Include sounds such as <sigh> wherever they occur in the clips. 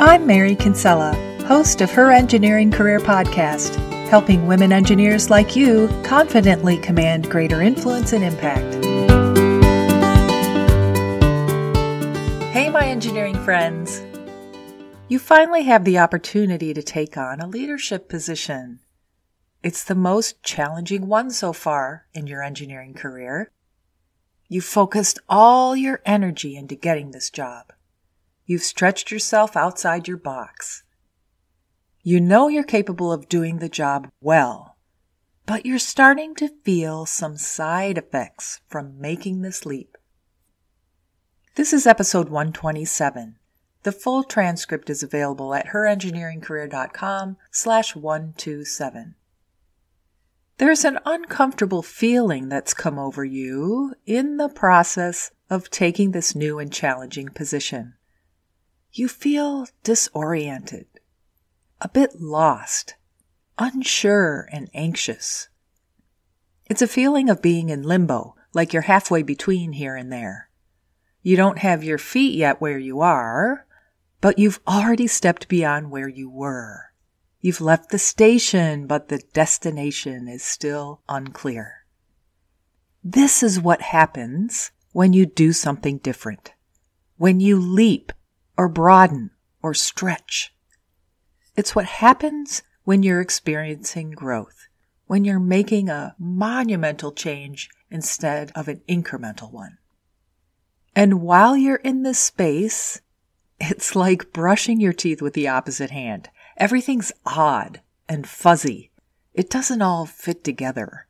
I'm Mary Kinsella, host of Her Engineering Career Podcast, helping women engineers like you confidently command greater influence and impact. Hey, my engineering friends. You finally have the opportunity to take on a leadership position. It's the most challenging one so far in your engineering career. You focused all your energy into getting this job. You've stretched yourself outside your box. You know you're capable of doing the job well, but you're starting to feel some side effects from making this leap. This is episode 127 the full transcript is available at herengineeringcareer.com slash 127. There's an uncomfortable feeling that's come over you in the process of taking this new and challenging position. You feel disoriented, a bit lost, unsure, and anxious. It's a feeling of being in limbo, like you're halfway between here and there. You don't have your feet yet where you are, but you've already stepped beyond where you were. You've left the station, but the destination is still unclear. This is what happens when you do something different. When you leap or broaden or stretch. It's what happens when you're experiencing growth, when you're making a monumental change instead of an incremental one. And while you're in this space, it's like brushing your teeth with the opposite hand. Everything's odd and fuzzy. It doesn't all fit together.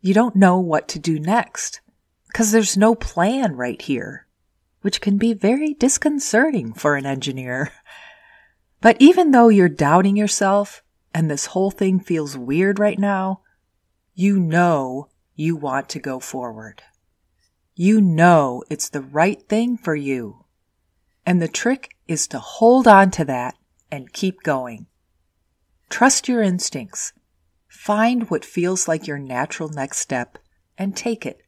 You don't know what to do next because there's no plan right here, which can be very disconcerting for an engineer. But even though you're doubting yourself and this whole thing feels weird right now, you know you want to go forward. You know it's the right thing for you. And the trick is to hold on to that and keep going. Trust your instincts. Find what feels like your natural next step and take it.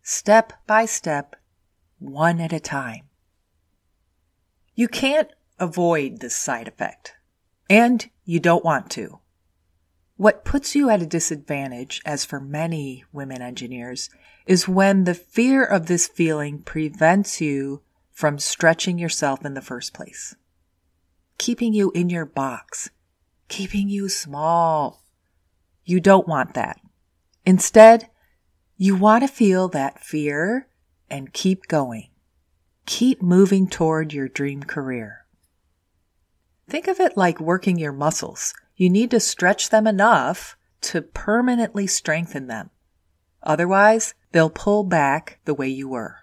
Step by step, one at a time. You can't avoid this side effect, and you don't want to. What puts you at a disadvantage, as for many women engineers, is when the fear of this feeling prevents you from stretching yourself in the first place, keeping you in your box, keeping you small. You don't want that. Instead, you want to feel that fear and keep going. Keep moving toward your dream career. Think of it like working your muscles. You need to stretch them enough to permanently strengthen them. Otherwise, they'll pull back the way you were.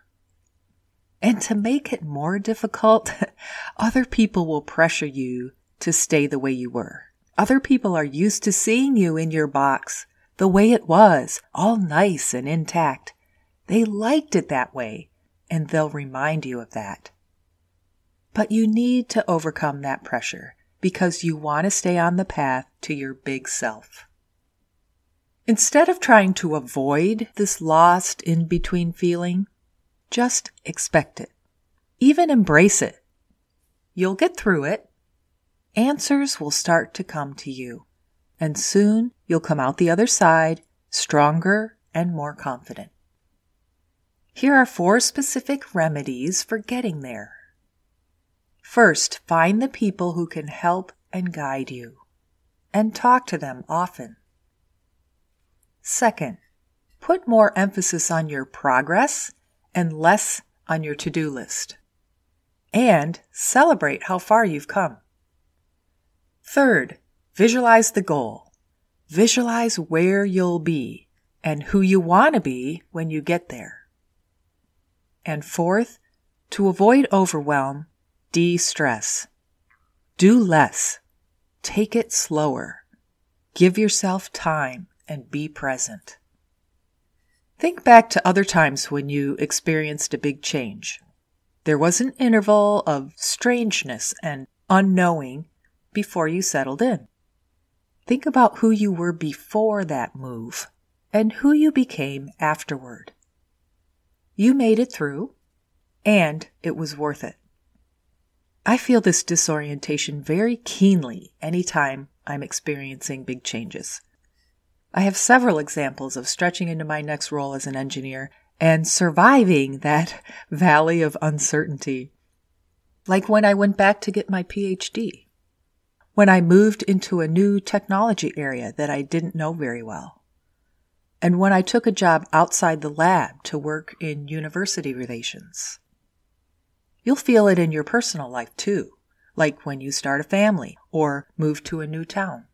And to make it more difficult, <laughs> other people will pressure you to stay the way you were. Other people are used to seeing you in your box the way it was, all nice and intact. They liked it that way, and they'll remind you of that. But you need to overcome that pressure because you want to stay on the path to your big self. Instead of trying to avoid this lost in between feeling, just expect it. Even embrace it. You'll get through it. Answers will start to come to you. And soon you'll come out the other side stronger and more confident. Here are four specific remedies for getting there. First, find the people who can help and guide you, and talk to them often. Second, put more emphasis on your progress and less on your to do list. And celebrate how far you've come. Third, visualize the goal. Visualize where you'll be and who you want to be when you get there. And fourth, to avoid overwhelm, de stress. Do less. Take it slower. Give yourself time and be present. Think back to other times when you experienced a big change. There was an interval of strangeness and unknowing before you settled in. Think about who you were before that move and who you became afterward. You made it through, and it was worth it. I feel this disorientation very keenly anytime I'm experiencing big changes. I have several examples of stretching into my next role as an engineer and surviving that <laughs> valley of uncertainty. Like when I went back to get my PhD, when I moved into a new technology area that I didn't know very well, and when I took a job outside the lab to work in university relations. You'll feel it in your personal life too, like when you start a family or move to a new town.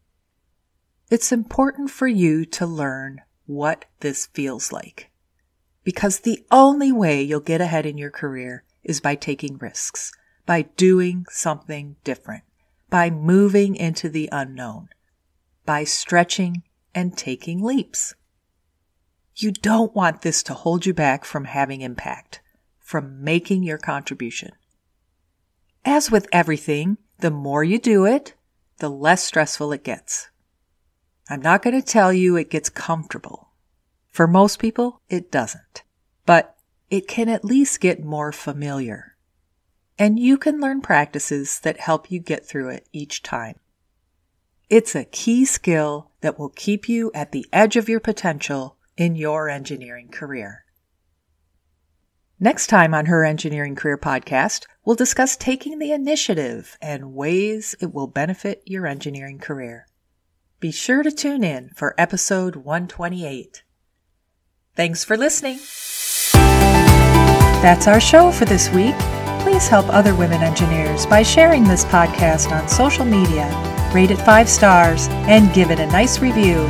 It's important for you to learn what this feels like. Because the only way you'll get ahead in your career is by taking risks, by doing something different, by moving into the unknown, by stretching and taking leaps. You don't want this to hold you back from having impact, from making your contribution. As with everything, the more you do it, the less stressful it gets. I'm not going to tell you it gets comfortable. For most people, it doesn't. But it can at least get more familiar. And you can learn practices that help you get through it each time. It's a key skill that will keep you at the edge of your potential in your engineering career. Next time on her Engineering Career Podcast, we'll discuss taking the initiative and ways it will benefit your engineering career. Be sure to tune in for episode 128. Thanks for listening. That's our show for this week. Please help other women engineers by sharing this podcast on social media, rate it five stars, and give it a nice review.